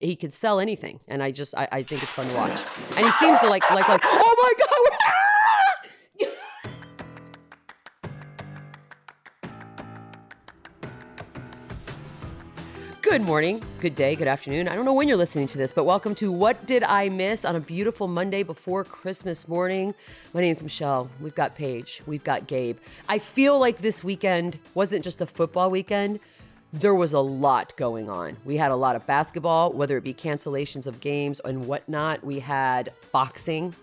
he could sell anything, and I just I, I think it's fun to watch. And he seems to like like like oh my god. Good morning, good day, good afternoon. I don't know when you're listening to this, but welcome to What Did I Miss on a beautiful Monday before Christmas morning. My name's Michelle. We've got Paige. We've got Gabe. I feel like this weekend wasn't just a football weekend. There was a lot going on. We had a lot of basketball, whether it be cancellations of games and whatnot. We had boxing,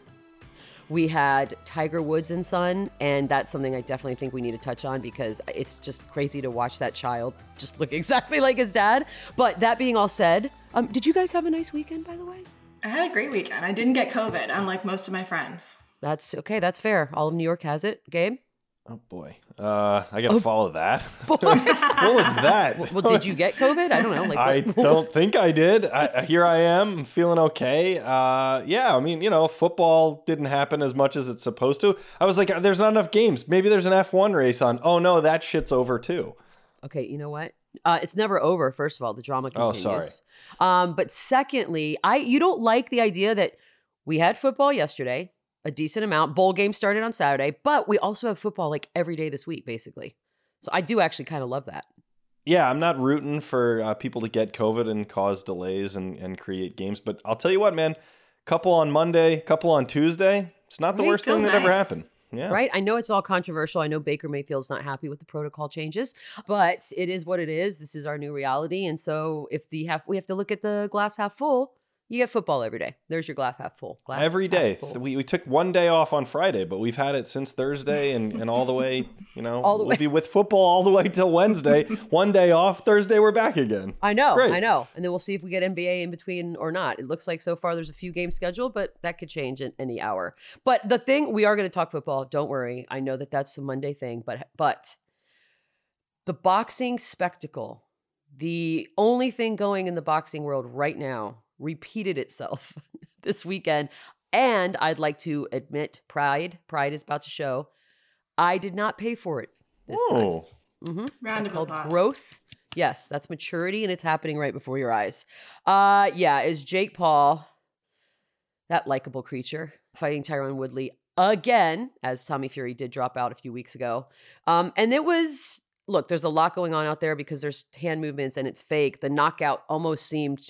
we had Tiger Woods and Son, and that's something I definitely think we need to touch on because it's just crazy to watch that child just look exactly like his dad. But that being all said, um, did you guys have a nice weekend, by the way? I had a great weekend. I didn't get COVID, unlike most of my friends. That's okay. That's fair. All of New York has it. Gabe? Oh boy, uh, I gotta oh, follow that. what was that? Well, did you get COVID? I don't know. Like, I don't think I did. I, here I am, feeling okay. Uh, yeah, I mean, you know, football didn't happen as much as it's supposed to. I was like, there's not enough games. Maybe there's an F1 race on. Oh no, that shit's over too. Okay, you know what? Uh, it's never over. First of all, the drama continues. Oh, sorry. Um, but secondly, I you don't like the idea that we had football yesterday a decent amount. Bowl game started on Saturday, but we also have football like every day this week, basically. So I do actually kind of love that. Yeah, I'm not rooting for uh, people to get COVID and cause delays and, and create games, but I'll tell you what, man. Couple on Monday, couple on Tuesday. It's not the worst thing that nice. ever happened. Yeah. Right. I know it's all controversial. I know Baker Mayfield's not happy with the protocol changes, but it is what it is. This is our new reality, and so if the half we have to look at the glass half full you get football every day. There's your glass half full. Glass every day. We, we took one day off on Friday, but we've had it since Thursday and, and all the way, you know, all the we'll way. be with football all the way till Wednesday. one day off. Thursday, we're back again. I know. I know. And then we'll see if we get NBA in between or not. It looks like so far there's a few games scheduled, but that could change in any hour. But the thing, we are going to talk football. Don't worry. I know that that's a Monday thing, but, but the boxing spectacle, the only thing going in the boxing world right now repeated itself this weekend. And I'd like to admit pride. Pride is about to show. I did not pay for it this Whoa. time. Mm-hmm. Round called applause. growth. Yes, that's maturity, and it's happening right before your eyes. Uh, yeah, is Jake Paul that likable creature fighting Tyron Woodley again, as Tommy Fury did drop out a few weeks ago. Um, and it was look, there's a lot going on out there because there's hand movements and it's fake. The knockout almost seemed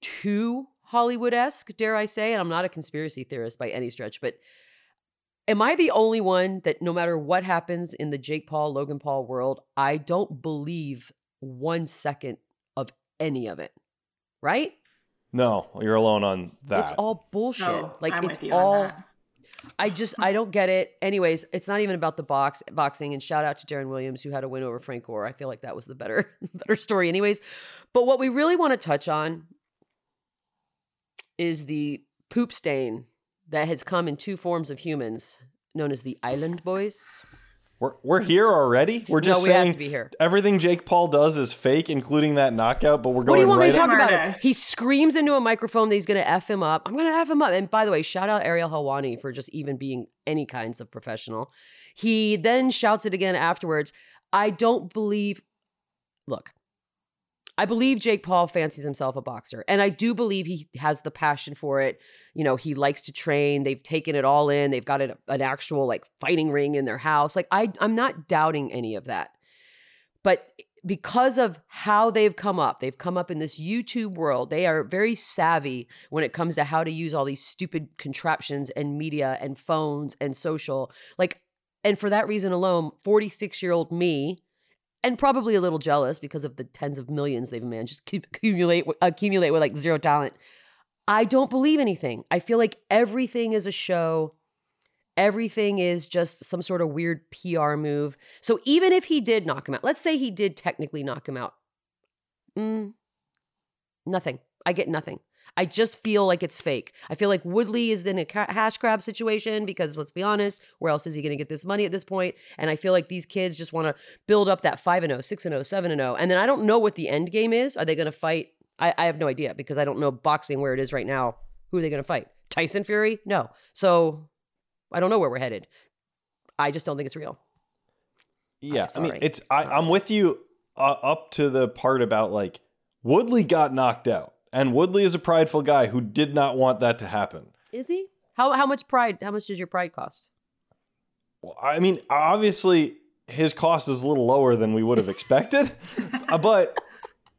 too Hollywood esque, dare I say. And I'm not a conspiracy theorist by any stretch, but am I the only one that no matter what happens in the Jake Paul, Logan Paul world, I don't believe one second of any of it? Right? No, you're alone on that. It's all bullshit. No, like I'm it's all I just I don't get it. Anyways, it's not even about the box boxing. And shout out to Deron Williams who had a win over Frank Gore. I feel like that was the better better story. Anyways, but what we really want to touch on is the poop stain that has come in two forms of humans, known as the Island Boys. We're, we're here already. We're just no, we saying have to be here. everything Jake Paul does is fake, including that knockout. But we're going. What do you want right me to talk about? It? He screams into a microphone that he's going to f him up. I'm going to f him up. And by the way, shout out Ariel Helwani for just even being any kinds of professional. He then shouts it again afterwards. I don't believe. Look, I believe Jake Paul fancies himself a boxer, and I do believe he has the passion for it. You know, he likes to train. They've taken it all in. They've got an, an actual like fighting ring in their house. Like I, I'm not doubting any of that, but because of how they've come up, they've come up in this YouTube world. They are very savvy when it comes to how to use all these stupid contraptions and media and phones and social. Like, and for that reason alone, 46 year old me and probably a little jealous because of the tens of millions they've managed to accumulate accumulate with like zero talent. I don't believe anything. I feel like everything is a show. Everything is just some sort of weird PR move. So even if he did knock him out, let's say he did technically knock him out, mm, nothing. I get nothing. I just feel like it's fake. I feel like Woodley is in a hash grab situation because let's be honest, where else is he going to get this money at this point? And I feel like these kids just want to build up that 5 and 0, 6 and 0, 7 and 0. And then I don't know what the end game is. Are they going to fight? I, I have no idea because I don't know boxing where it is right now. Who are they going to fight? Tyson Fury? No. So I don't know where we're headed. I just don't think it's real. Yeah, I mean, it's I, am with you uh, up to the part about like Woodley got knocked out And Woodley is a prideful guy who did not want that to happen. Is he? How how much pride? How much does your pride cost? Well, I mean, obviously his cost is a little lower than we would have expected, uh, but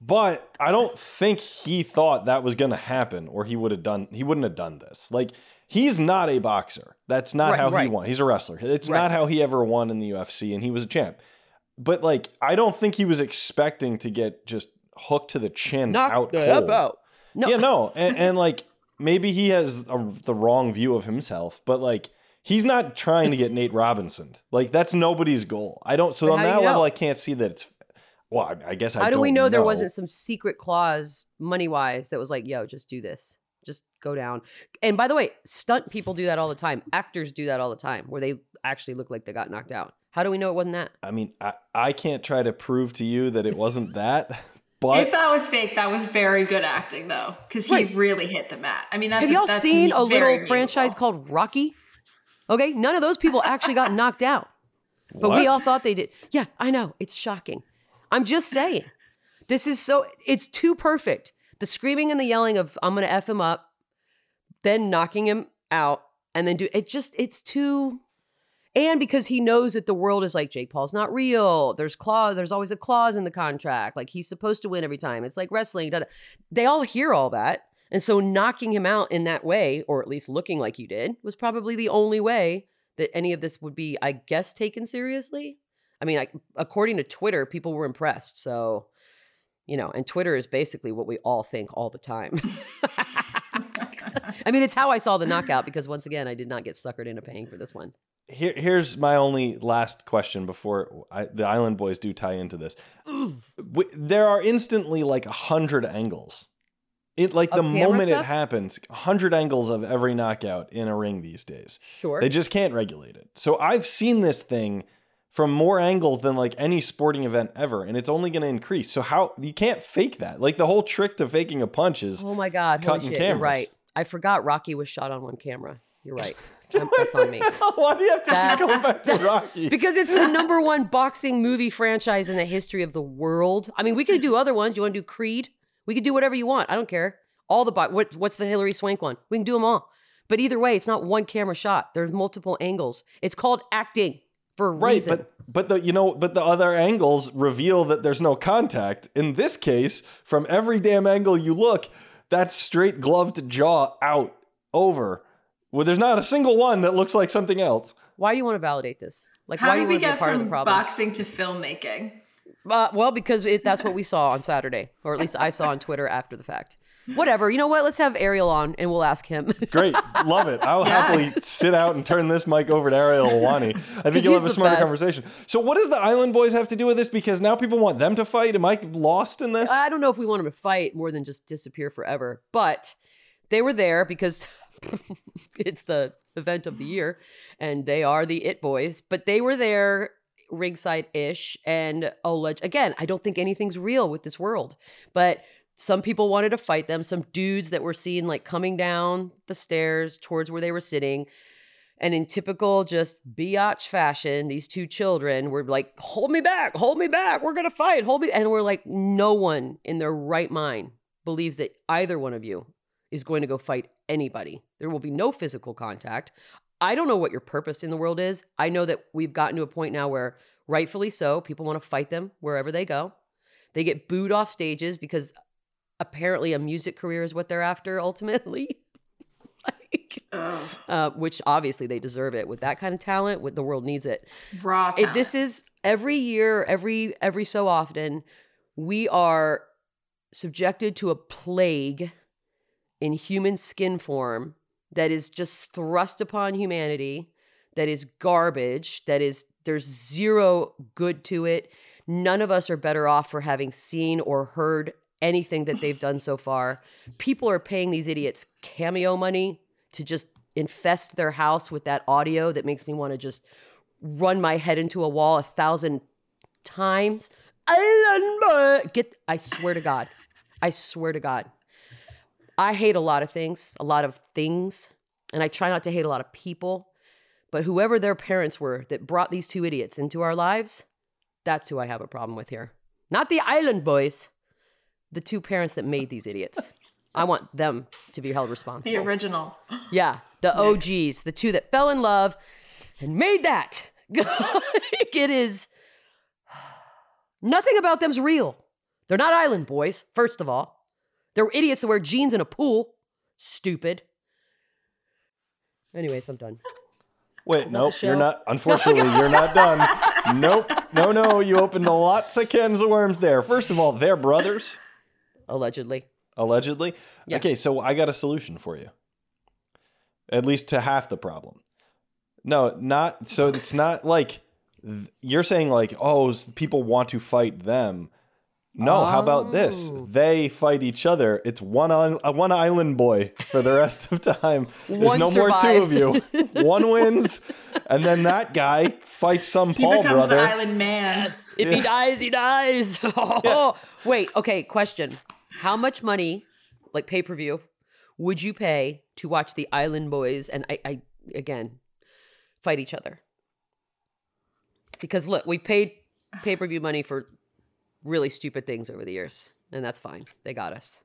but I don't think he thought that was going to happen, or he would have done. He wouldn't have done this. Like he's not a boxer. That's not Right, how right. he won. He's a wrestler. It's Right. not how he ever won in the UFC, and he was a champ. But like, I don't think he was expecting to get just hooked to the chin Knock out the cold. F out. No, Yeah, no, and, and like maybe he has a, the wrong view of himself, but like he's not trying to get Nate Robinson. Like that's nobody's goal. I don't. So But on that level, know? I can't see that it's. Well, I, I guess I. How do we don't know, there wasn't some secret clause money wise that was like, yo, just do this. Just go down. And by the way, stunt people do that all the time. Actors do that all the time where they actually look like they got knocked out. How do we know it wasn't that? I mean, I, I can't try to prove to you that it wasn't that, but if that was fake, that was very good acting though, because he Right. really hit the mat. I mean, that's Have y'all that's seen a little franchise called Rocky? Okay, none of those people actually got knocked out. But we all thought they did. Yeah, I know. It's shocking. I'm just saying. This is so it's too perfect. The screaming and the yelling of I'm gonna F him up, then knocking him out, and then do it just it's too and because he knows that the world is like Jake Paul's not real. There's clause, there's always a clause in the contract. Like he's supposed to win every time. It's like wrestling. da-da. They all hear all that. And so knocking him out in that way, or at least looking like you did, was probably the only way that any of this would be, I guess, taken seriously. I mean, like, according to Twitter, people were impressed. So, you know, and Twitter is basically what we all think all the time. I mean, it's how I saw the knockout because once again, I did not get suckered into paying for this one. Here, here's my only last question before I, the Island Boys do tie into this. W- there are instantly like a hundred angles. It like Of the moment it happens, a hundred angles of every knockout in a ring these days. Sure. They just can't regulate it. So I've seen this thing from more angles than like any sporting event ever, and it's only going to increase. So how you can't fake that? Like the whole trick to faking a punch is Oh my God. Cutting shit. You're cameras. right. I forgot Rocky was shot on one camera. You're right. Um, that's on me. Why do you have to That's- go back to Rocky? Because it's the number one boxing movie franchise in the history of the world. I mean, we could do other ones. You want to do Creed? We could do whatever you want. I don't care. All the bo- what, what's the Hilary Swank one? We can do them all. But either way, it's not one camera shot. There's multiple angles. It's called acting for a Right, reason. but but the you know but the other angles reveal that there's no contact. In this case, from every damn angle you look, that's straight gloved jaw out over. Well, there's not a single one that looks like something else. why do you want to validate this? Like, How why do you we want to be a get part of the from problem? boxing to filmmaking? Uh, well, because it, that's what we saw on Saturday, or at least I saw on Twitter after the fact. Whatever. You know what? Let's have Ariel on and we'll ask him. Great, love it. I'll Yeah. happily sit out and turn this mic over to Ariel Helwani. I think you'll have a smarter best. conversation. So, what does the Island Boys have to do with this? Because now people want them to fight. Am I lost in this? I don't know if we want them to fight more than just disappear forever, but they were there because it's the event of the year and they are the It Boys, but they were there ringside ish and alleged again, I don't think anything's real with this world, but some people wanted to fight them, some dudes that were seen like coming down the stairs towards where they were sitting. And in typical just biatch fashion, these two children were like, hold me back, hold me back, we're gonna fight, hold me. And we're like, no one in their right mind believes that either one of you is going to go fight anybody. There will be no physical contact. I don't know what your purpose in the world is. I know that we've gotten to a point now where, rightfully so, people want to fight them wherever they go. They get booed off stages because apparently a music career is what they're after ultimately. like, Oh, uh, which obviously they deserve it with that kind of talent. With the world needs it. raw It, this is every year, every every so often, we are subjected to a plague in human skin form that is just thrust upon humanity. That is garbage. That is there's zero good to it. None of us are better off for having seen or heard anything that they've done so far. People are paying these idiots cameo money to just infest their house with that audio that makes me want to just run my head into a wall a thousand times. Get I swear to God. I swear to God. I hate a lot of things, a lot of things, and I try not to hate a lot of people. But whoever their parents were that brought these two idiots into our lives, that's who I have a problem with here. Not the island boys, the two parents that made these idiots. I want them to be held responsible. The original. Yeah, the OGs, the two that fell in love and made that. it is nothing about them's real. They're not island boys, first of all. They're idiots that wear jeans in a pool. Stupid. Anyways, I'm done. Wait, nope, you're not. Unfortunately, you're not done. Nope, no, no. You opened lots of cans of worms there. First of all, they're brothers, Allegedly. allegedly. Yeah. Okay, so I got a solution for you. At least to half the problem. No, not so. It's not like you're saying like, oh, people want to fight them. No, how about this? Oh. They fight each other. It's one on uh, one island boy for the rest of time. There's One no more two of you. one wins, and then that guy fights some He Paul becomes brother. the island man. If he dies, he dies. Wait, okay, question. How much money, like pay per view, would you pay to watch the Island Boys and I, I again fight each other? Because look, we've paid pay per view money for really stupid things over the years, and that's fine. They got us.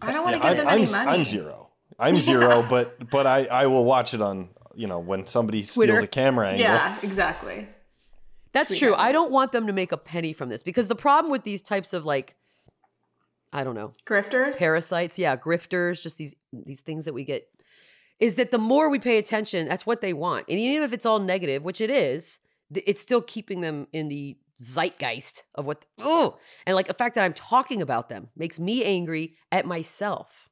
I don't want Yeah, to give I'm, any I'm, money. I'm zero. I'm zero, but but I I will watch it on you know when somebody steals Twitter. a camera angle. Yeah, exactly. That's Sweet true. Island. I don't want them to make a penny from this because the problem with these types of like, I don't know, Grifters. parasites yeah grifters just these these things that we get is that the more we pay attention that's what they want and even if it's all negative which it is it's still keeping them in the zeitgeist of what oh and like the fact that i'm talking about them makes me angry at myself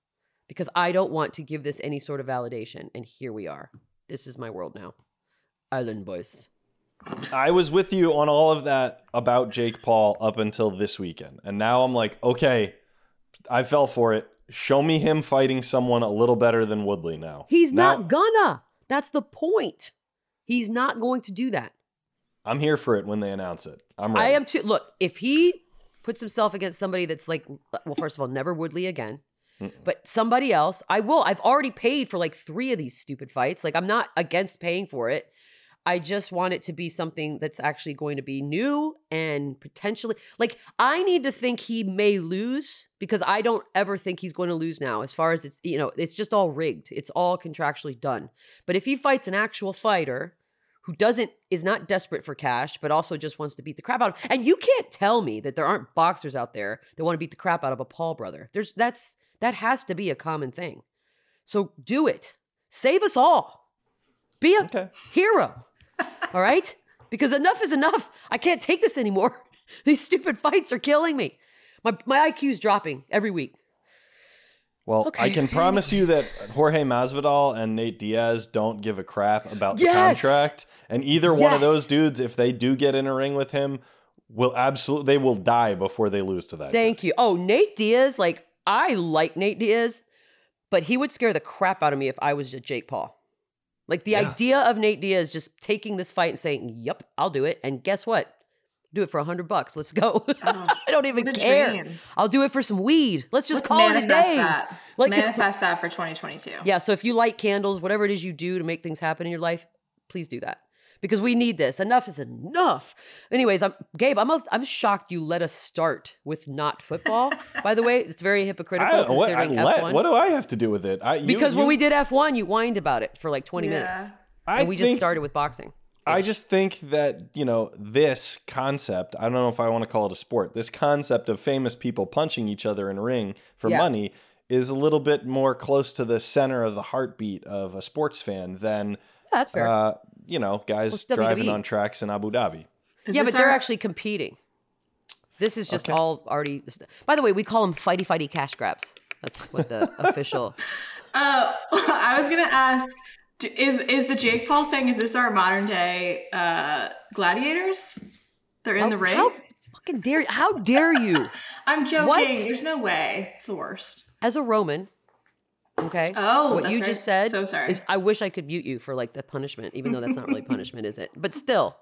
because i don't want to give this any sort of validation and here we are this is my world now island boys I was with you on all of that about Jake Paul up until this weekend. And now I'm like, okay, I fell for it. Show me him fighting someone a little better than Woodley now. he's Now, not gonna that's the point he's not going to do that I'm here for it when they announce it. I'm ready. I am too. Look, if he puts himself against somebody that's like, well, first of all, never Woodley again, but somebody else, I will. I've already paid for like three of these stupid fights. Like, I'm not against paying for it. I just want it to be something that's actually going to be new and potentially like I need to think he may lose because I don't ever think he's going to lose now as far as it's you know it's just all rigged it's all contractually done but if he fights an actual fighter who doesn't is not desperate for cash but also just wants to beat the crap out of and you can't tell me that there aren't boxers out there that want to beat the crap out of a Paul brother. There's that's that has to be a common thing. So do it. Save us all. Be a Okay. hero all right? Because enough is enough. I can't take this anymore. These stupid fights are killing me. My, my iq's dropping every week Well, I can promise you that Jorge Masvidal and Nate Diaz don't give a crap about the Yes! contract, and either one of those dudes, if they do get in a ring with him, will absolutely they will die before they lose to that. guy. Thank you. Oh, Nate Diaz, like I like Nate Diaz, but he would scare the crap out of me if I was a Jake Paul. Like the Yeah. idea of Nate Diaz just taking this fight and saying, "Yep, I'll do it," and guess what? Do it for a hundred bucks. Let's go. Oh, I don't even care. dream. I'll do it for some weed. Let's just Let's call it a manifest day. that. Like- manifest that for 2022. Yeah. So if you light candles, whatever it is you do to make things happen in your life, please do that because we need this. Enough is enough. Anyways, I'm Gabe. I'm a, I'm shocked you let us start with not football. By the way, it's very hypocritical I, what, I let, F1. what do I have to do with it? I, you- because when we did F1, you whined about it for like 20 Yeah. minutes, I and we just started with boxing. I just think that, you know, this concept, I don't know if I want to call it a sport, this concept of famous people punching each other in a ring for Yeah. money is a little bit more close to the center of the heartbeat of a sports fan than, Yeah, that's fair. uh, you know, guys it's driving on tracks in Abu Dhabi. Is yeah, this but they're our- actually competing. This is just Okay. all already. By the way, we call them fighty fighty cash grabs. That's what the official. Uh, I was gonna ask, d- is is the Jake Paul thing? Is this our modern day uh, gladiators? They're in the ring. How fucking dare? How dare you? I'm joking. What? There's no way. It's the worst. as a Roman, okay. Oh, what that's you right. just said So sorry. is I wish I could mute you for like the punishment, even though that's not really punishment, is it? But still,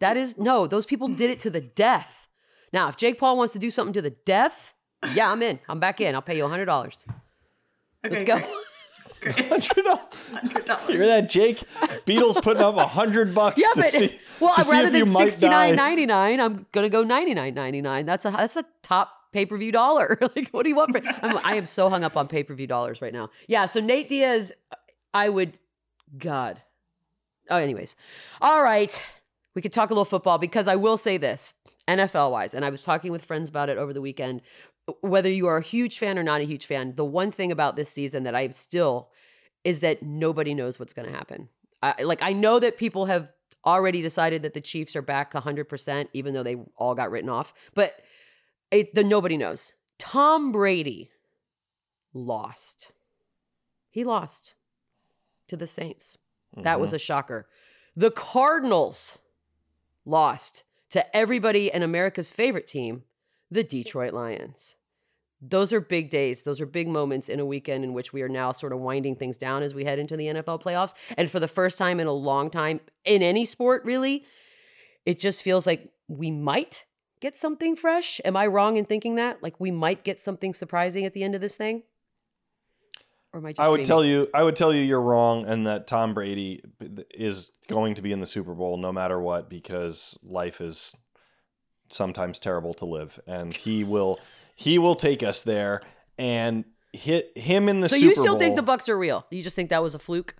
that is no. Those people did it to the death. Now, if Jake Paul wants to do something to the death, yeah, I'm in. I'm back in. I'll pay you hundred dollars. Okay, Let's go. great. Great. Hundred dollars. Hear that, Jake? Beadle's putting up a hundred bucks Yeah, to but see, well, rather than sixty nine ninety nine, I'm gonna go ninety nine ninety nine. That's a that's a top pay per view dollar. like, what do you want? For, I'm, I am so hung up on pay per view dollars right now. Yeah. So Nate Diaz, I would, God. Oh, anyways, all right. We could talk a little football because I will say this, NFL wise, and I was talking with friends about it over the weekend. Whether you are a huge fan or not a huge fan, the one thing about this season that I'm still is that nobody knows what's going to happen. I, like I know that people have already decided that the Chiefs are back 100%, even though they all got written off. But it, the nobody knows. Tom Brady lost. He lost to the Saints. That was mm-hmm. a shocker. The Cardinals lost to everybody and America's favorite team, the Detroit Lions. Those are big days. Those are big moments in a weekend in which we are now sort of winding things down as we head into the NFL playoffs. And for the first time in a long time, in any sport, really, it just feels like we might get something fresh. Am I wrong in thinking that? Like we might get something surprising at the end of this thing? Or am I just I would dreaming? tell you, I would tell you, you're wrong, and that Tom Brady is going to be in the Super Bowl no matter what because life is sometimes terrible to live, and he will, he will take us there and hit him in the So Super you still Bowl. think the Bucs are real? You just think that was a fluke?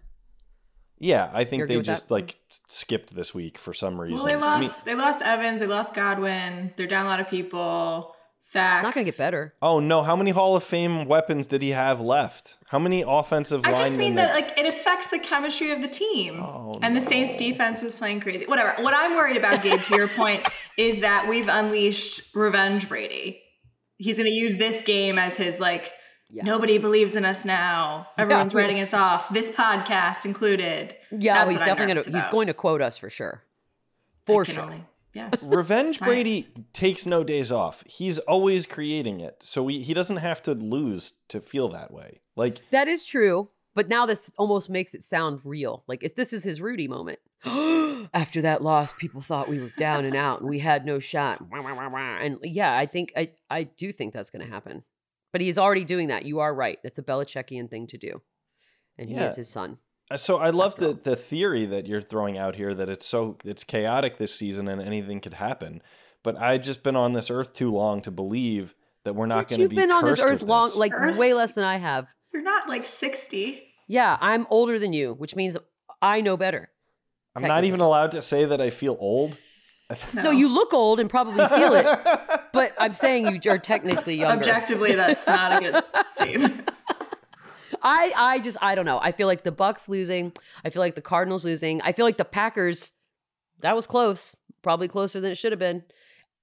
Yeah, I think You're they just that? like skipped this week for some reason. Well, they I mean- lost. they lost Evans. They lost Godwin. They're down a lot of people. Sacks. It's not going to get better. oh no, how many Hall of Fame weapons did he have left? How many offensive I linemen? just mean that like it affects the chemistry of the team. Oh, and the Saints defense was playing crazy. Whatever. What I'm worried about, Gabe, to your point, is that we've unleashed revenge Brady. He's going to use this game as his like. Yeah. Nobody believes in us now. Everyone's Yeah. writing us off. This podcast included. Yeah, That's he's definitely going to He's going to quote us for sure. For sure. only- yeah. Revenge Brady takes no days off. He's always creating it. So he, he doesn't have to lose to feel that way. Like, That is true. But now this almost makes it sound real. Like if this is his Rudy moment. After that loss, people thought we were down and out and we had no shot. And yeah, I think I I do think that's going to happen. But he's already doing that. You are right. That's a Belichickian thing to do. And he Yeah. is his son. uh, so I love the, the theory that you're throwing out here that it's so it's chaotic this season and anything could happen. But I've just been on this earth too long to believe that we're not going to You've be. been on this earth with long, this. like Earth? way less than I have. You're not like 60. Yeah, I'm older than you, which means I know better. I'm not even allowed to say that I feel old. No, you look old and probably feel it, but I'm saying you are technically younger. Objectively, that's not a good statement. I I just I don't know. I feel like the Bucs losing. I feel like the Cardinals losing. I feel like the Packers. That was close. Probably closer than it should have been.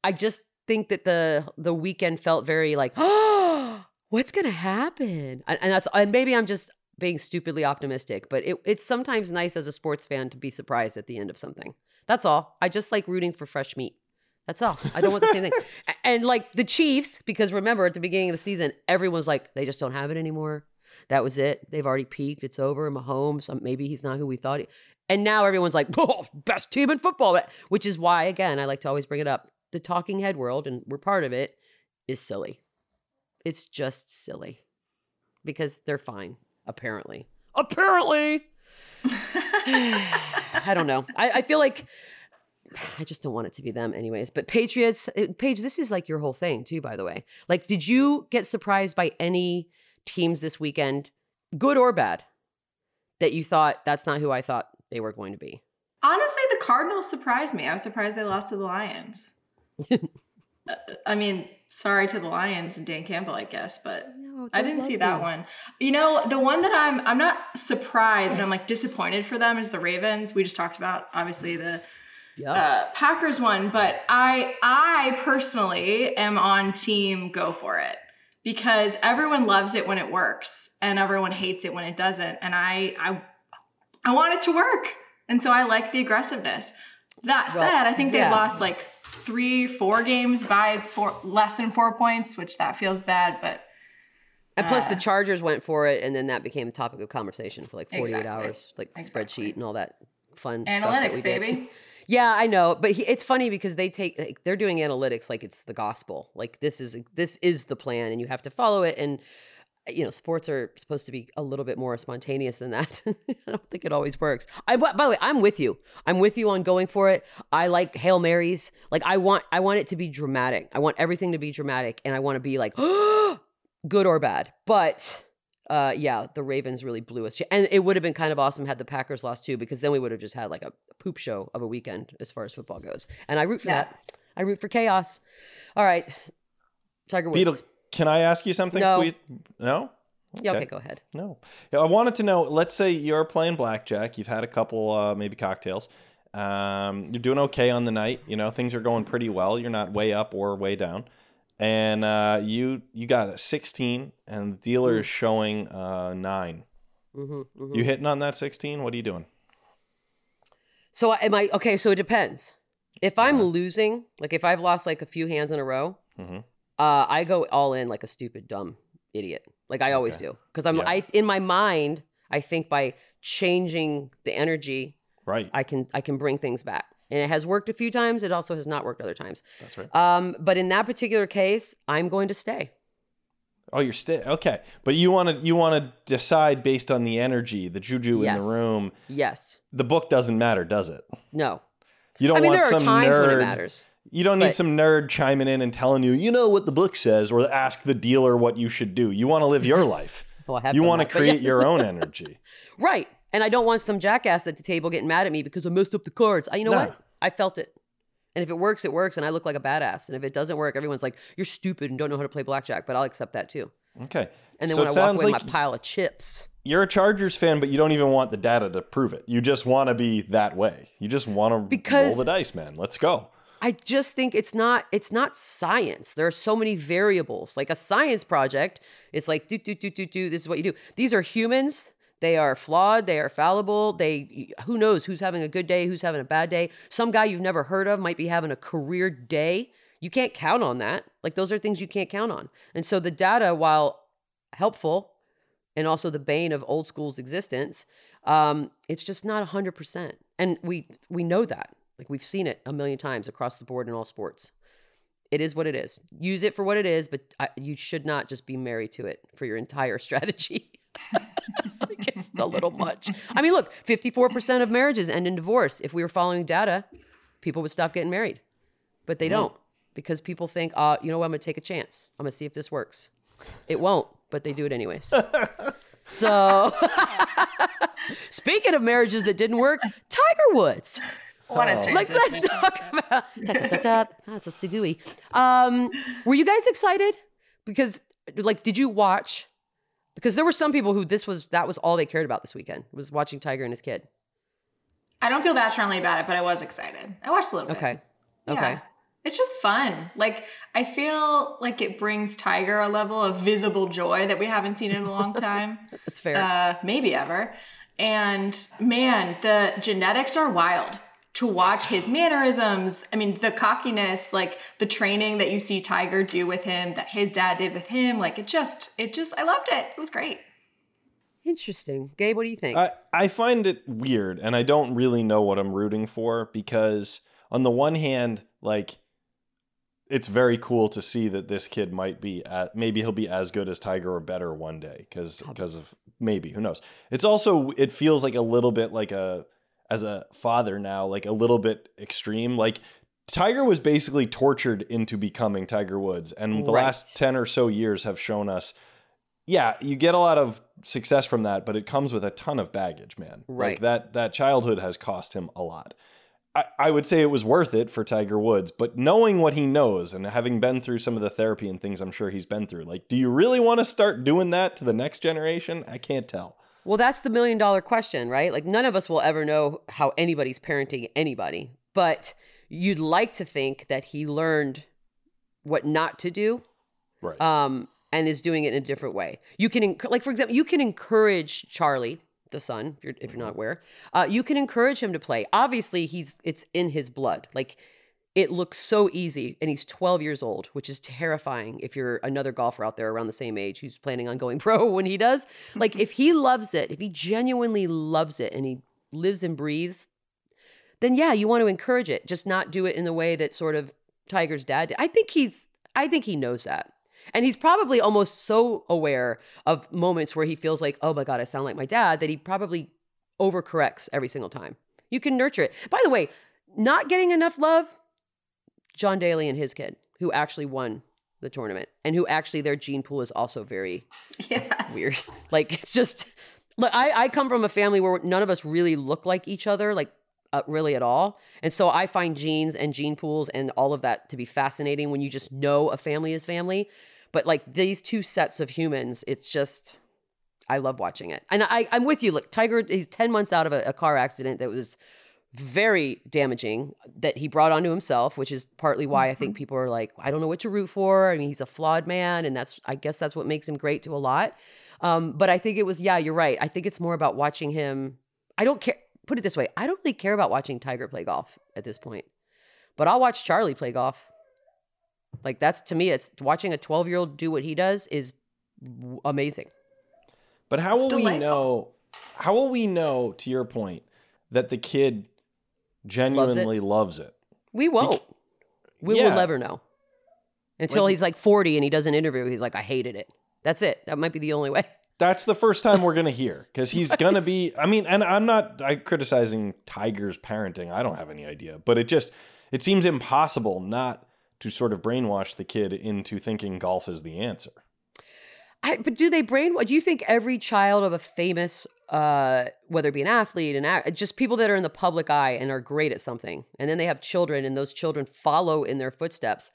I just think that the the weekend felt very like, oh, what's gonna happen? And, and that's and maybe I'm just being stupidly optimistic, but it, it's sometimes nice as a sports fan to be surprised at the end of something. That's all. I just like rooting for fresh meat. That's all. I don't want the same thing. And like the Chiefs, because remember at the beginning of the season, everyone's like, they just don't have it anymore. That was it. They've already peaked. It's over. Mahomes, um, maybe he's not who we thought. He, and now everyone's like, oh, best team in football. Which is why, again, I like to always bring it up. The talking head world, and we're part of it, is silly. It's just silly because they're fine, apparently. Apparently. I don't know. I, I feel like I just don't want it to be them, anyways. But Patriots, it- Paige, this is like your whole thing too, by the way. Like, did you get surprised by any teams this weekend, good or bad, that you thought that's not who I thought they were going to be? Honestly, the Cardinals surprised me. I was surprised they lost to the Lions. I mean, sorry to the Lions and Dan Campbell, I guess, but No, I didn't see that one. You know, the one that I'm I'm not surprised, and I'm like disappointed for them is the Ravens. We just talked about obviously the Yep. uh, Packers one, but I I personally am on team go for it because everyone loves it when it works and everyone hates it when it doesn't, and I I I want it to work, and so I like the aggressiveness. That Well, said, I think they yeah. lost like three, four games by four less than four points, which that feels bad, but and plus, the uh, Chargers went for it, and then that became a topic of conversation for like 48 Exactly. hours, like Exactly. spreadsheet and all that fun that analytics, baby. Yeah, I know, but he, it's funny because they take like, they're doing analytics like it's the gospel. Like this is this is the plan, and you have to follow it. And you know, sports are supposed to be a little bit more spontaneous than that. I don't think it always works. I by the way, I'm with you. I'm with you on going for it. I like Hail Marys. Like I want I want it to be dramatic. I want everything to be dramatic and I want to be like good or bad. But uh yeah, the Ravens really blew us. And it would have been kind of awesome had the Packers lost too because then we would have just had like a poop show of a weekend as far as football goes. And I root for Yeah. that. I root for chaos. All right. Tiger Woods. Beadle, can I ask you something? No. We- no? Yeah, okay, go ahead. No. Yeah, I wanted to know. Let's say you're playing blackjack. You've had a couple, uh, maybe cocktails. Um, you're doing okay on the night. You know things are going pretty well. You're not way up or way down. And uh, you you got a 16, and the dealer is showing uh, nine. hmm hmm You hitting on that 16? What are you doing? So am I okay? So it depends. If I'm Uh-huh. losing, like if I've lost like a few hands in a row, Mhm. Uh, I go all in like a stupid dumb idiot. Like I always Okay. do because I'm Yeah. I in my mind I think by changing the energy Right. I can I can bring things back. And it has worked a few times. It also has not worked other times. That's right. Um, but in that particular case, I'm going to stay. Oh, you're still okay, but you want to you want to decide based on the energy, the juju in the room. Yes. The book doesn't matter, does it? No. You don't I mean, want there are some times nerd. when it matters. You don't need but- some nerd chiming in and telling you, you know what the book says, or ask the dealer what you should do. You want to live your life. I have you want to create yes. your own energy. Right. And I don't want some jackass at the table getting mad at me because I messed up the cards. I, you know Nah. what? I felt it. And if it works, it works. And I look like a badass. And if it doesn't work, everyone's like, you're stupid and don't know how to play blackjack. But I'll accept that too. Okay. And then so when I walk away like with my pile of chips. you're a Chargers fan, but you don't even want the data to prove it. You just want to be that way. You just want to Because- roll the dice, man. Let's go. I just think it's not it's not science. There are so many variables. Like a science project, it's like do do do do do. This is what you do. These are humans. They are flawed. They are fallible. They who knows who's having a good day, who's having a bad day. Some guy you've never heard of might be having a career day. You can't count on that. Like those are things you can't count on. And so the data, while helpful and also the bane of old school's existence, um, it's just not hundred percent. And we we know that. Like we've seen it a million times across the board in all sports. It is what it is. Use it for what it is, but I, you should not just be married to it for your entire strategy. it's a little much. I mean, look, 54% of marriages end in divorce. If we were following data, people would stop getting married. But they don't because people think, uh, you know what, I'm going to take a chance. I'm going to see if this works. It won't, but they do it anyways. so, speaking of marriages that didn't work, Tiger Woods. What a Oh. Like, transition. let's talk about. That's a Segui. Um, were you guys excited? Because, like, did you watch? Because there were some people who this was that was all they cared about this weekend was watching Tiger and his kid. I don't feel that strongly about it, but I was excited. I watched a little bit. Okay. Yeah. Okay. It's just fun. Like I feel like it brings Tiger a level of visible joy that we haven't seen in a long time. That's fair. uh, maybe ever. And man, the genetics are wild. To watch his mannerisms, I mean, the cockiness, like the training that you see Tiger do with him, that his dad did with him, like it just, it just, I loved it. It was great. Interesting. Gabe, what do you think? I, I find it weird and I don't really know what I'm rooting for because on the one hand, like it's very cool to see that this kid might be at maybe he'll be as good as Tiger or better one day because because of maybe who knows. It's also it feels like a little bit like a as a father now like a little bit extreme like Tiger was basically tortured into becoming Tiger Woods and the Right. last 10 or so years have shown us yeah, you get a lot of success from that, but it comes with a ton of baggage, man. Like Right. that that childhood has cost him a lot. I, I would say it was worth it for Tiger Woods, but knowing what he knows and having been through some of the therapy and things I'm sure he's been through, like, do you really want to start doing that to the next generation? I can't tell. Well, that's the million dollar question, right? Like none of us will ever know how anybody's parenting anybody, but you'd like to think that he learned what not to do Right. um, and is doing it in a different way. You can, enc- like for example, you can encourage Charlie, the son, if you're if you're not aware, uh, you can encourage him to play. Obviously, he's it's in his blood. Like it looks so easy, and he's 12 years old, which is terrifying. If you're another golfer out there around the same age who's planning on going pro when he does, like if he loves it, if he genuinely loves it, and he lives and breathes, then yeah, you want to encourage it. Just not do it in the way that sort of Tiger's dad did. I think he's I think he knows that. And he's probably almost so aware of moments where he feels like, oh my God, I sound like my dad, that he probably overcorrects every single time. You can nurture it. By the way, not getting enough love, John Daly and his kid, who actually won the tournament and who actually their gene pool is also very Yes. weird. Like it's just look, I, I come from a family where none of us really look like each other, like uh, really at all. And so I find genes and gene pools and all of that to be fascinating when you just know a family is family. But like these two sets of humans, it's just I love watching it. And I, I'm with you. Look, Tiger, he's 10 months out of a, a car accident that was very damaging that he brought onto himself, which is partly why I think people are like, I don't know what to root for. I mean, he's a flawed man, and that's I guess that's what makes him great to a lot. Um, but I think it was, yeah, you're right. I think it's more about watching him. I don't care. Put it this way, I don't really care about watching Tiger play golf at this point, but I'll watch Charlie play golf. Like that's to me, it's watching a 12 year old do what he does is w- amazing. But how will we know? How will we know? To your point, that the kid genuinely loves it. We won't. We Yeah. will never know until Like- he's like 40 and he does an interview. He's like, I hated it. That's it. That might be the only way. That's the first time we're gonna hear because he's gonna be. I mean, and I'm not I criticizing Tiger's parenting. I don't have any idea, but it just it seems impossible not to sort of brainwash the kid into thinking golf is the answer. I, but do they brainwash? Do you think every child of a famous, uh, whether it be an athlete, and act, just people that are in the public eye and are great at something, and then they have children, and those children follow in their footsteps?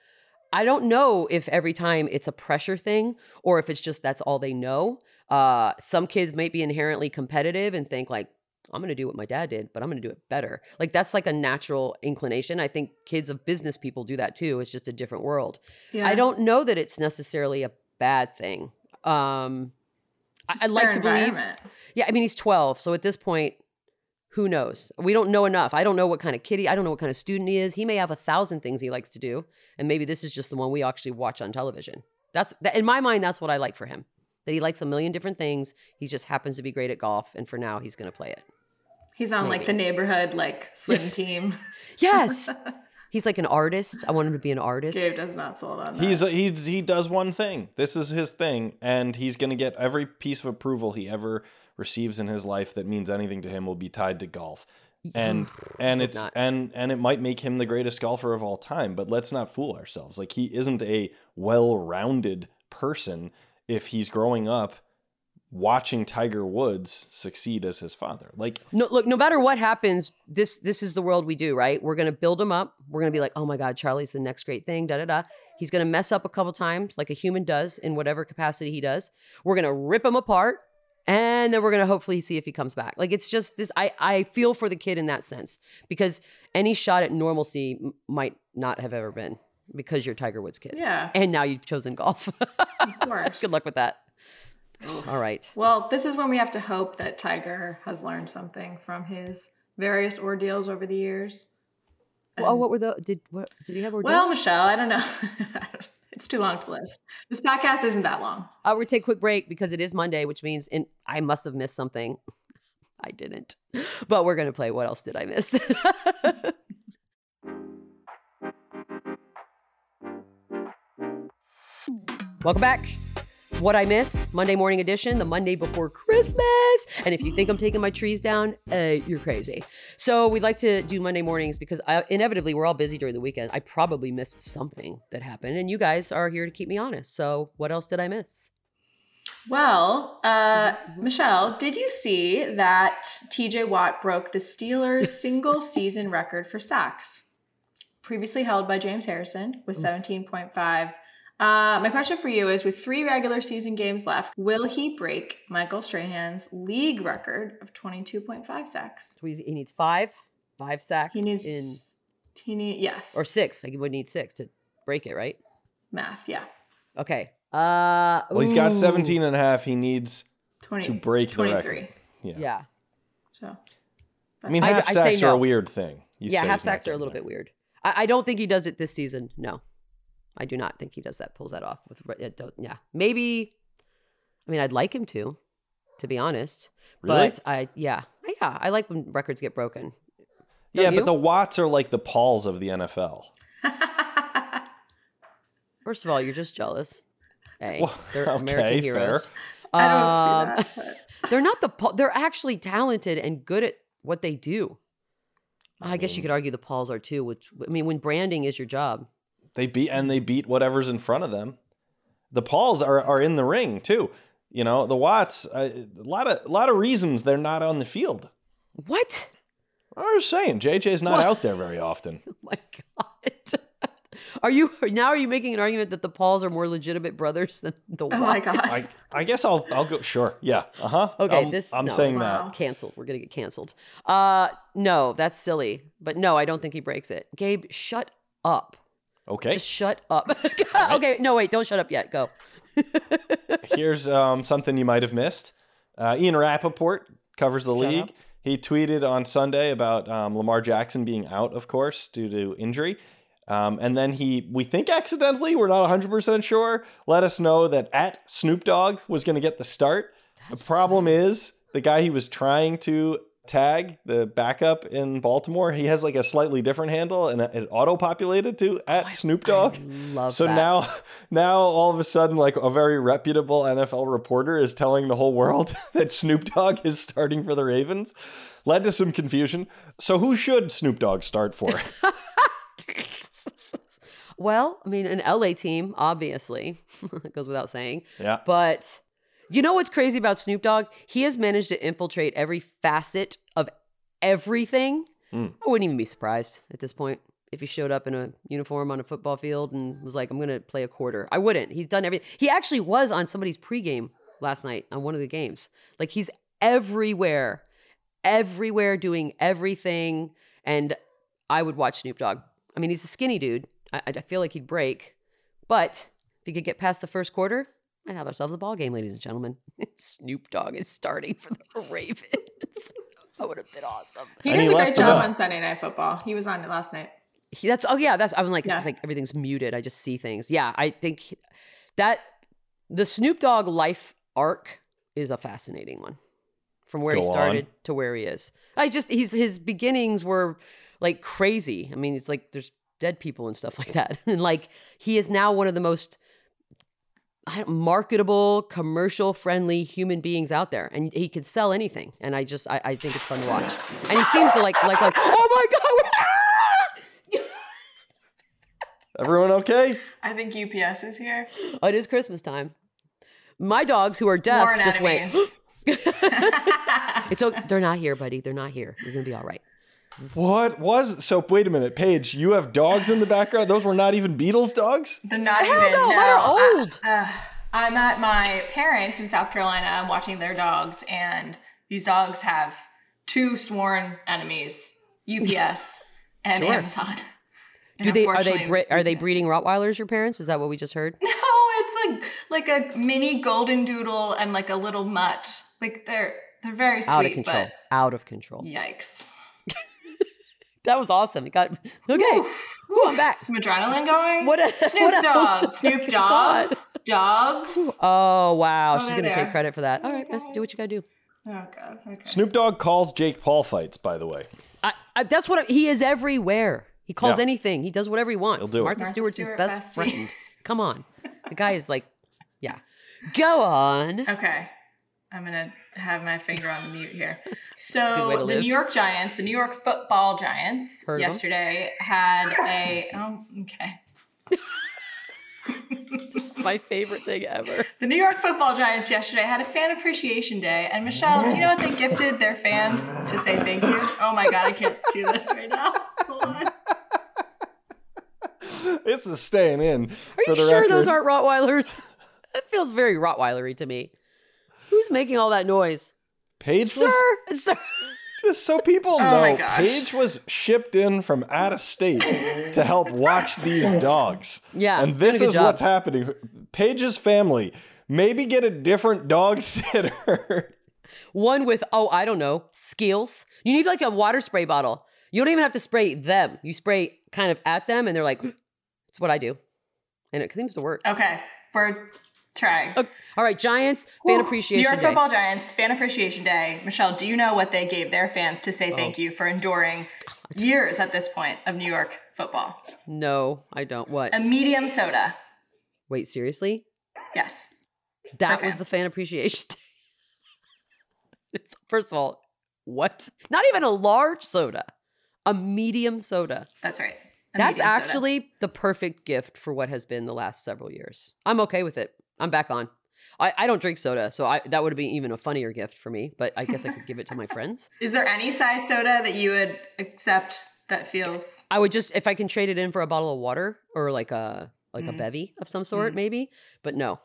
I don't know if every time it's a pressure thing or if it's just that's all they know. Uh, some kids might be inherently competitive and think like, I'm going to do what my dad did, but I'm going to do it better. Like that's like a natural inclination. I think kids of business people do that too. It's just a different world. Yeah. I don't know that it's necessarily a bad thing. Um, I, i'd like to believe. Yeah, I mean he's 12, so at this point, who knows? We don't know enough. I don't know what kind of kid he. I don't know what kind of student he is. He may have a thousand things he likes to do, and maybe this is just the one we actually watch on television. That's that, in my mind. That's what I like for him. That he likes a million different things. He just happens to be great at golf, and for now, he's going to play it. He's on like the neighborhood like swim team. Yes, he's like an artist. I want him to be an artist. Gabe does not sold on that. He's he's he does one thing. This is his thing, and he's gonna get every piece of approval he ever receives in his life that means anything to him will be tied to golf. And and it's not. and and it might make him the greatest golfer of all time, but let's not fool ourselves. Like he isn't a well-rounded person if he's growing up watching Tiger Woods succeed as his father. Like No, look, no matter what happens, this this is the world we do, right? We're gonna build him up. We're gonna be like, oh my God, Charlie's the next great thing, da da da. He's gonna mess up a couple times, like a human does in whatever capacity he does. We're gonna rip him apart, and then we're gonna hopefully see if he comes back. Like it's just this. I I feel for the kid in that sense because any shot at normalcy m- might not have ever been because you're Tiger Woods' kid, yeah, and now you've chosen golf. of course. Good luck with that. All right. Well, this is when we have to hope that Tiger has learned something from his various ordeals over the years. oh, what were the did what did he have? Well. Michelle, I don't know. it's too long to list. This podcast isn't that long. Uh, we're take a quick break because it is Monday, which means in, I must have missed something. I didn't, but we're gonna play. What else did I miss? Welcome back. What I miss Monday morning edition, the Monday before Christmas. And if you think I'm taking my trees down, uh, you're crazy. So we'd like to do Monday mornings because I, inevitably we're all busy during the weekend. I probably missed something that happened, and you guys are here to keep me honest. So what else did I miss? Well, uh, Michelle, did you see that TJ Watt broke the Steelers' single season record for sacks, previously held by James Harrison with 17.5? Uh, my question for you is with three regular season games left, will he break Michael Strahan's league record of 22.5 sacks? So he needs five, five sacks He needs, in he need, yes, or six. Like he would need six to break it, right? math, yeah. Okay. Uh, well, he's got ooh. 17 and a half. He needs 20, to break the 23. record. Yeah. Yeah, So, I mean, I- half I say sacks are a weird thing. You yeah. say Half he's sacks are a getting little there. bit weird. I, I don't think he does it this season. No, I do not think he does that. Pulls that off with. Yeah, maybe. I mean, I'd like him to, to be honest. Really? But I, yeah, yeah, I like when records get broken. Yeah, you? but the Watts are like the Pauls of the NFL. First of all, you're just jealous. Hey, Well, they're okay, American fair. heroes. I don't Um, see that. They're not the. Paul- They're actually talented and good at what they do. I, guess you could argue the Pauls are too. Which I mean, when branding is your job, They beat and they beat whatever's in front of them. The Pauls are are in the ring too. You know, the Watts. Uh, a lot of a lot of reasons they're not on the field. what? I was saying, JJ's not What? out there very often. Oh my god. Are you now? Are you making an argument that the Pauls are more legitimate brothers than the Watts? Oh my Watts? god. I, I guess I'll I'll go. Sure, yeah, uh huh. Okay, I'm, this I'm no, saying this that. is canceled. We're gonna get canceled. Uh, no, that's silly. But no, I don't think he breaks it. Gabe, shut up. Okay, Just shut up. okay, no, wait, don't shut up yet. Go. here's um, something you might have missed. Uh, Ian Rapoport covers the Shut league. up. He tweeted on Sunday about um, Lamar Jackson being out, of course, due to injury. Um, and then he, we think accidentally, we're not 100% sure, let us know that at Snoop Dogg was going to get the start. That's the problem is the guy he was trying to tag, the backup in Baltimore, he has like a slightly different handle and it auto populated to at Snoop Dogg. I love So that. now, now all of a sudden, like a very reputable NFL reporter is telling the whole world that Snoop Dogg is starting for the Ravens, led to some confusion. So who should Snoop Dogg start for? well, I mean, an LA team, obviously, it goes without saying. yeah, But you know what's crazy about Snoop Dogg? He has managed to infiltrate every facet of everything. Mm. I wouldn't even be surprised at this point if he showed up in a uniform on a football field and was like, I'm going to play a quarter. I wouldn't. He's done everything. He actually was on somebody's pregame last night on one of the games. Like he's everywhere, everywhere doing everything. And I would watch Snoop Dogg. I mean, he's a skinny dude. I, I feel like he'd break. But if he could get past the first quarter, might have ourselves a ball game, ladies and gentlemen. Snoop Dogg is starting for the Ravens. that would have been awesome. He And does he a great job up. on Sunday Night Football. He was on it last night. He- that's oh yeah, that's I'm like it's Yeah. just like everything's muted. I just see things. Yeah, I think he- that the Snoop Dogg life arc is a fascinating one. From where he Go on. started to where he is. I just he's his beginnings were like crazy. I mean, it's like there's dead people and stuff like that. And like he is now one of the most I don't- marketable, commercial friendly human beings out there, and he could sell anything. And I just, I, I think it's fun to watch. And he seems to like, like, like, oh my god, everyone okay? I think UPS is here. oh, it is Christmas time. My dogs who are deaf just went. enemies. It's okay. They're not here, buddy. They're not here. You're gonna be all right. What was so? Wait a minute, Paige. You have dogs in the background. Those were not even Beadle's dogs. They're not Hell even. no, mine are old. Uh, I'm at my parents in South Carolina. I'm watching their dogs, and these dogs have two sworn enemies: UPS and Sure. Amazon. Do they are they bre- are they breeding Rottweilers? Your parents? Is that what we just heard? No, it's like like a mini golden doodle and like a little mutt. Like they're they're very sweet, Out of control. but Out of control. yikes. That was awesome. It got okay. Oof. Ooh, I'm back. Some adrenaline going. What? a, Snoop what else? Dogg. Snoop God. Dogg. Dogs. Oh wow, Oh, she's gonna they take credit for that. All There right, let's do what you gotta do. Oh god. Okay. Snoop Dogg calls Jake Paul fights. By the way, I, I, that's what I, he is everywhere. He calls Yeah. anything. He does whatever he wants. He'll do it. Martha, Martha Stewart's his Stewart, best bestie. friend. Come on, the guy is like, yeah. Go on. Okay. I'm gonna have my finger on the mute here. So the live. New York Giants, the New York Football Giants, Heard of 'em. yesterday had a oh okay. My favorite thing ever. The New York Football Giants yesterday had a fan appreciation day, and Michelle, do you know what they gifted their fans to say thank you? Oh my god, I can't do this right now. Hold on. this is staying in. Are for you the sure record. those aren't Rottweilers? That feels very Rottweilery to me. Who's making all that noise? Paige was Sir, sir. just so people Oh know. gosh. Paige was shipped in from out of state to help watch these dogs. Yeah, and this is job. what's happening. Paige's family maybe get a different dog sitter. One with oh I don't know skills. You need like a water spray bottle. You don't even have to spray them. You spray kind of at them, and they're like, "It's what I do," and it seems to work. Okay, we're trying. Okay. All right, Giants fan appreciation New York day. Football Giants Fan Appreciation Day. Michelle, do you know what they gave their fans to say thank oh. you for enduring years at this point of New York football? No, I don't. What? A medium soda. Wait, seriously? Yes. That was the fan appreciation day. First of all, what? Not even a large soda, a medium soda. That's right. A That's medium soda. actually the perfect gift for what has been the last several years. I'm okay with it. I'm back on. I, I don't drink soda, so I, that would have been even a funnier gift for me, but I guess I could give it to my friends. Is there any size soda that you would accept that feels I would just, if I can trade it in for a bottle of water or like a like a Mm. bevy of some sort, Mm. maybe. But no,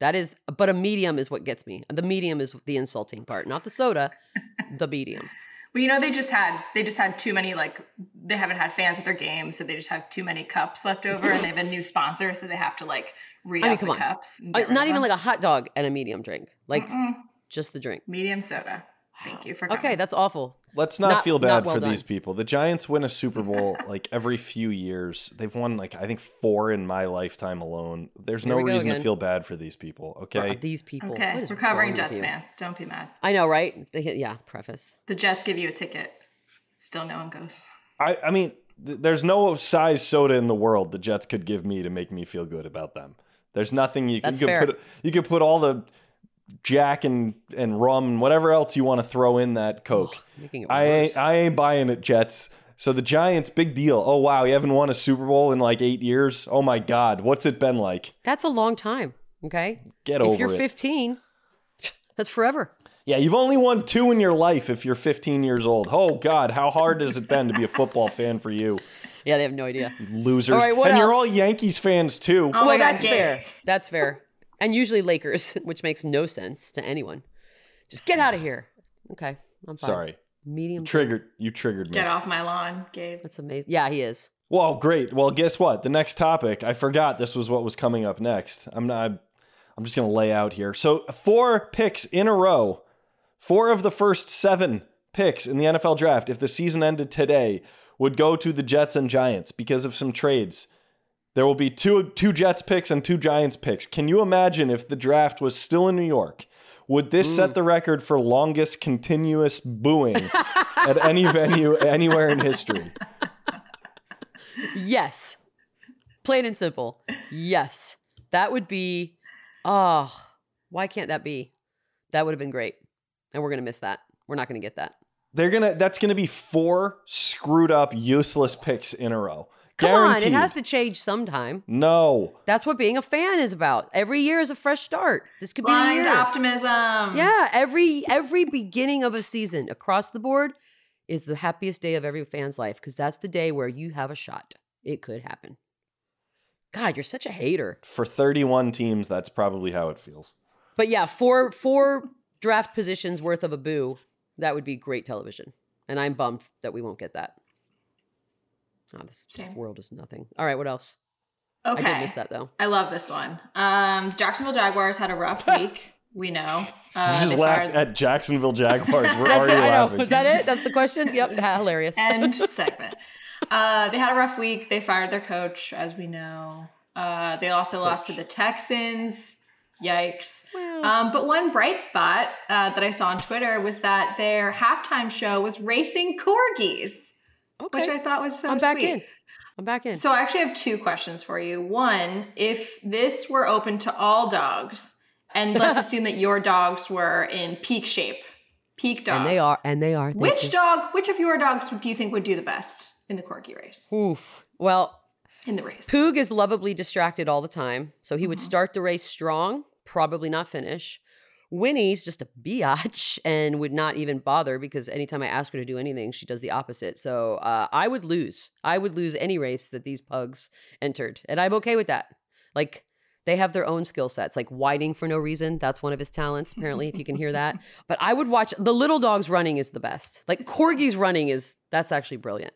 that is. But a medium is what gets me. The medium is the insulting part, not the soda. the medium. Well, you know, they just had they just had too many like they haven't had fans at their games, so they just have too many cups left over, and they have a new sponsor, so they have to like re up come the on. cups. Uh, not even them. like a hot dog and a medium drink, like Mm-mm. just the drink. medium soda. Thank you for coming. Okay, that's awful. Let's not, Not- feel not bad well for done. these people. The Giants win a Super Bowl like every few years. They've won like I think four in my lifetime alone. There's Here no we go reason to feel bad for these people. For Okay. these people. Okay. Recovering Jets you? fan. Don't be mad. I know, right? They hit, yeah. Preface. The Jets give you a ticket. Still, no one goes. I I mean, th- there's no size soda in the world the Jets could give me to make me feel good about them. There's nothing you, can That's you fair. put. You could put all the Jack and and rum and whatever else you want to throw in that Coke. Ugh, making it I worse. ain't I ain't buying it, Jets. So the Giants, big deal. Oh wow, you haven't won a Super Bowl in like eight years. Oh my God, what's it been like? That's a long time. Okay. Get over it. if you're it. 15, that's forever. Yeah, you've only won two in your life if you're 15 years old. Oh God, how hard has it been to be a football fan for you, Yeah, they have no idea. losers? All right, what and you're all Yankees fans too. Oh well, that's Gabe. fair. That's fair. And usually Lakers, which makes no sense to anyone. Just get out of here. Okay. I'm fine. Sorry, Medium. triggered. You triggered me. Get off my lawn, Gabe. That's amazing. Yeah, he is. Well, great. Well, guess what? The next topic. I forgot this was what was coming up next. I'm not. I'm just gonna lay out here. So four picks in a row. Four of the first seven picks in the NFL draft, if the season ended today, would go to the Jets and Giants because of some trades. There will be two two Jets picks and two Giants picks. Can you imagine if the draft was still in New York? Would this set mm. the record for longest continuous booing at any venue anywhere in history? Yes. Plain and simple. Yes. That would be. Oh, why can't that be? That would have been great. And we're going to miss that. We're not going to get that. They're gonna. That's gonna be four screwed up, useless picks in a row. Come Guaranteed. on. It has to change sometime. No. That's what being a fan is about. Every year is a fresh start. This could be the Blind year. optimism. Yeah, every every beginning of a season across the board is the happiest day of every fan's life because that's the day where you have a shot. It could happen. God, you're such a hater. For 31 teams, that's probably how it feels. But yeah, four four draft positions worth of a boo. That would be great television. And I'm bummed that we won't get that. Oh, this, this world is nothing. All right, what else? Okay. I did miss that though. I love this one. Um, the Jacksonville Jaguars had a rough week. We know. Uh, you just laughed fired- at Jacksonville Jaguars. We're That's already. I know. laughing. Was that it? That's the question? Yep. Hilarious. End segment. Uh, they had a rough week. They fired their coach, as we know. Uh, they also lost to the Texans. Yikes. Um, but one bright spot uh, that I saw on Twitter was that their halftime show was racing corgis, okay. which I thought was so I'm back sweet. in. I'm back in. So I actually have two questions for you. One, if this were open to all dogs, and let's assume that your dogs were in peak shape, peak dog. and they are. And they are. Which you. dog, which of your dogs do you think would do the best in the corgi race? Oof. Well, In the race. Poog is lovably distracted all the time. So he would Mhm. start the race strong, probably not finish. Winnie's just a biatch and would not even bother because anytime I ask her to do anything, she does the opposite. So uh, I would lose. I would lose any race that these pugs entered. And I'm okay with that. Like, they have their own skill sets, like whiting for no reason. That's one of his talents, apparently, if you can hear that. But I would watch the little dogs running is the best. Like Corgi's running is that's actually brilliant.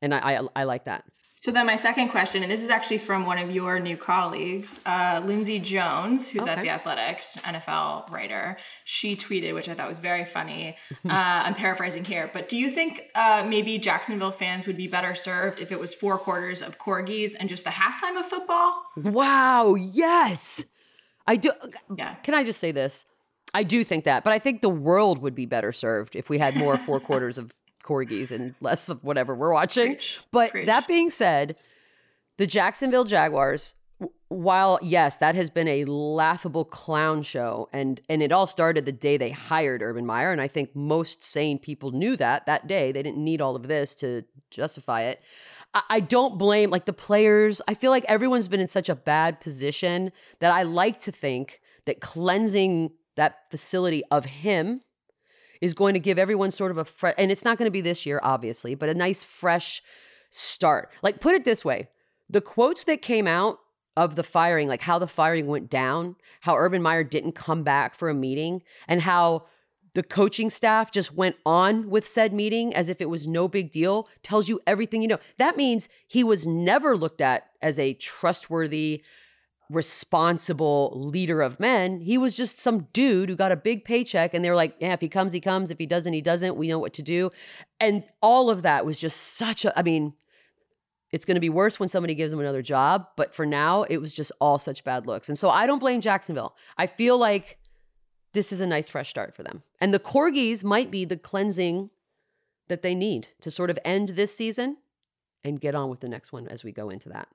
And I, I, I like that. So then my second question, and this is actually from one of your new colleagues, uh, Lindsay Jones, who's at the Athletic, NFL writer. She tweeted, which I thought was very funny. uh, I'm paraphrasing here, but do you think uh, maybe Jacksonville fans would be better served if it was four quarters of corgis and just the halftime of football? Wow, yes. I do. Yeah. Can I just say this? I do think that, but I think the world would be better served if we had more four quarters of corgis and less of whatever we're watching. Preach. But Preach. that being said, the Jacksonville Jaguars while yes, that has been a laughable clown show, and and it all started the day they hired Urban Meyer, and I think most sane people knew that that day. They didn't need all of this to justify it. I, I don't blame like the players. I feel like everyone's been in such a bad position that I like to think that cleansing that facility of him is going to give everyone sort of a fresh, and it's not going to be this year, obviously, but a nice fresh start. Like put it this way: the quotes that came out of the firing, like how the firing went down, how Urban Meyer didn't come back for a meeting, and how the coaching staff just went on with said meeting as if it was no big deal, tells you everything you know. That means he was never looked at as a trustworthy, responsible leader of men. He was just some dude who got a big paycheck, and they were like, yeah, if he comes, he comes. If he doesn't, he doesn't. We know what to do. And all of that was just such a, I mean, it's going to be worse when somebody gives him another job. But for now, it was just all such bad looks. And so I don't blame Jacksonville. I feel like this is a nice fresh start for them. And the corgis might be the cleansing that they need to sort of end this season and get on with the next one as we go into that.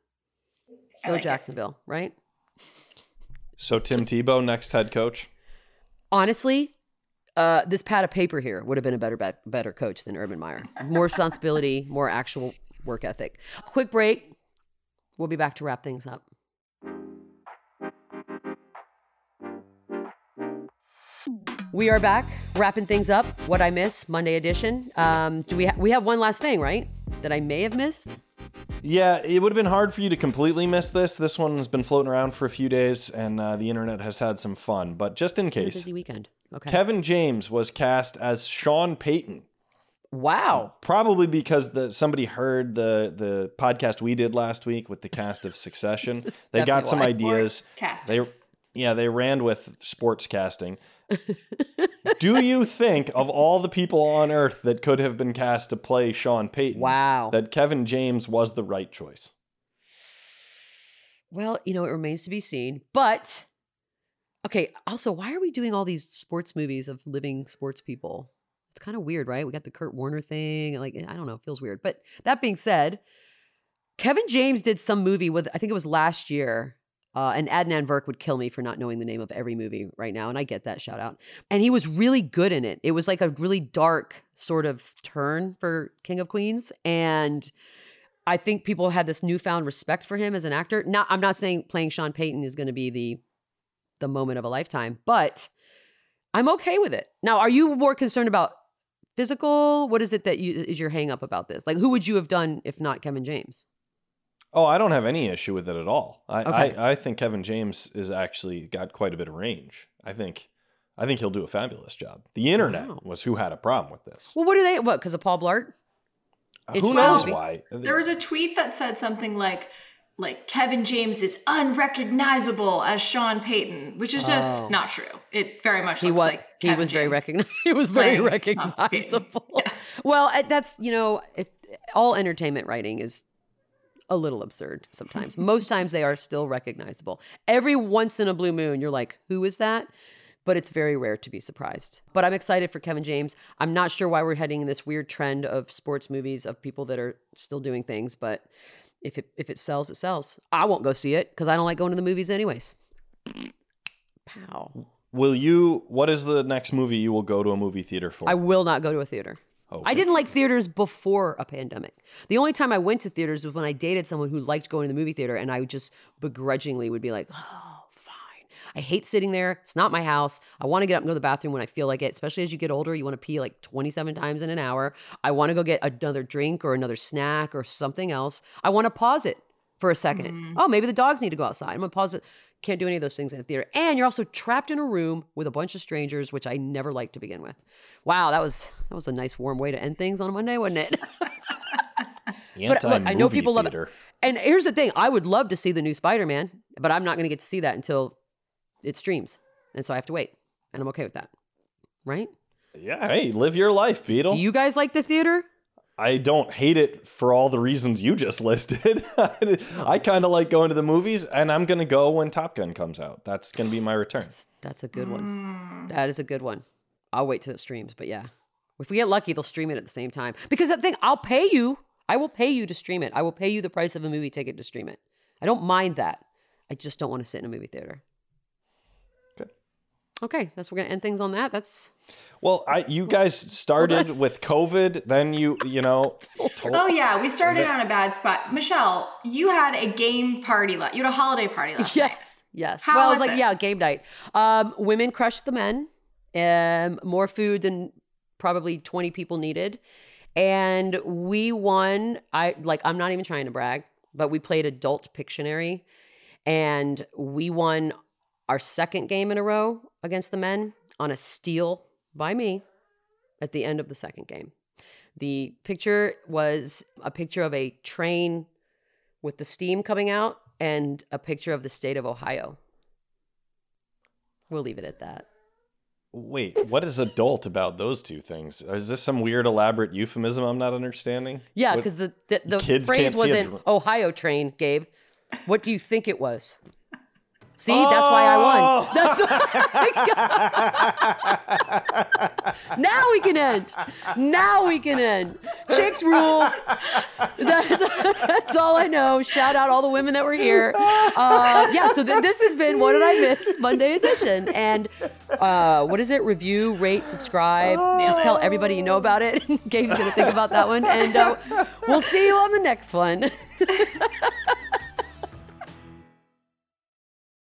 Go like Jacksonville, it. right? So Tim just, Tebow, next head coach. Honestly, uh, this pad of paper here would have been a better better coach than Urban Meyer. More responsibility, more actual work ethic. Quick break. We'll be back to wrap things up. We are back, wrapping things up. What I miss Monday edition. Um, do we ha- we have one last thing, right? That I may have missed. Yeah, it would have been hard for you to completely miss this. This one has been floating around for a few days, and uh, the internet has had some fun. But just in it's case, busy weekend. Okay. Kevin James was cast as Sean Payton Wow. Probably because the somebody heard the the podcast we did last week with the cast of Succession. they got some ideas. They yeah, they ran with sports casting. Do you think of all the people on earth that could have been cast to play Sean Payton? Wow. That Kevin James was the right choice. Well, you know, it remains to be seen. But okay, also, why are we doing all these sports movies of living sports people? It's kind of weird, right? We got the Kurt Warner thing. Like, I don't know, it feels weird. But that being said, Kevin James did some movie with, I think it was last year. Uh, and Adnan Virk would kill me for not knowing the name of every movie right now. And I get that shout out. And he was really good in it. It was like a really dark sort of turn for King of Queens. And I think people had this newfound respect for him as an actor. Not, I'm not saying playing Sean Payton is going to be the the moment of a lifetime, but I'm okay with it. Now, are you more concerned about physical? What is it that you is your hang up about this? Like who would you have done if not Kevin James? Oh, I don't have any issue with it at all. I, okay. I, I think Kevin James is actually got quite a bit of range. I think I think he'll do a fabulous job. The internet wow. was who had a problem with this. Well, what do they what, because of Paul Blart? Uh, who knows why? There was a tweet that said something like like Kevin James is unrecognizable as Sean Payton, which is just oh. not true. It very much he was like he was very recognized. He was very recognizable. Yeah. Well, that's you know, if all entertainment writing is a little absurd sometimes. Most times they are still recognizable. Every once in a blue moon, you're like, who is that? But it's very rare to be surprised. But I'm excited for Kevin James. I'm not sure why we're heading in this weird trend of sports movies of people that are still doing things, but if it if it sells, it sells. I won't go see it because I don't like going to the movies anyways. Pow. Will you? What is the next movie you will go to a movie theater for? I will not go to a theater. Oh, okay. I didn't like theaters before a pandemic. The only time I went to theaters was when I dated someone who liked going to the movie theater, and I just begrudgingly would be like, "Oh, fine. I hate sitting there. It's not my house. I want to get up and go to the bathroom when I feel like it, especially as you get older. You want to pee like 27 times in an hour. I want to go get another drink or another snack or something else. I want to pause it for a 2nd mm-hmm. Oh, maybe the dogs need to go outside. I'm to pause it. Can't do any of those things in the theater. And you're also trapped in a room with a bunch of strangers, which I never liked to begin with. Wow, that was that was a nice warm way to end things on a Monday, wasn't it? but look, I know people theater. love it. And here's the thing: I would love to see the new Spider-Man, but I'm not going to get to see that until it streams. And so I have to wait. And I'm okay with that. Right? Yeah. Hey, live your life, Beadle. Do you guys like the theater? I don't hate it for all the reasons you just listed. I kind of like going to the movies, and I'm going to go when Top Gun comes out. That's going to be my return. That's, that's a good one. Mm. That is a good one. I'll wait till it streams, but yeah. If we get lucky, they'll stream it at the same time. Because that thing, I'll pay you. I will pay you to stream it. I will pay you the price of a movie ticket to stream it. I don't mind that. I just don't want to sit in a movie theater. Okay. Okay, that's we're gonna end things on that. That's Well, I you guys started with COVID, then you you know. told- Oh yeah, we started on a bad spot. Michelle, you had a game party. La- you had a holiday party last night. yes, yes. How well, I was was like, it? yeah, game night. Um, women crushed the men. Um, more food than probably twenty people needed, and we won. I like. I'm not even trying to brag, but we played adult Pictionary, and we won our second game in a row against the men on a steal by me at the end of the second game. The picture was a picture of a train with the steam coming out and a picture of the state of Ohio. We'll leave it at that. Wait, what is adult about those two things? Is this some weird elaborate euphemism I'm not understanding? Yeah, because the the, the Kids phrase a wasn't Ohio train, Gabe. What do you think it was? See, that's why I won. That's now we can end. Now we can end. Chicks rule. That's, that's all I know. Shout out all the women that were here. Uh, yeah, so th- this has been What Did I Miss? Monday edition. And uh, what is it? Review, rate, subscribe. Just tell everybody you know about it. Gabe's going to think about that one. And uh, we'll see you on the next one.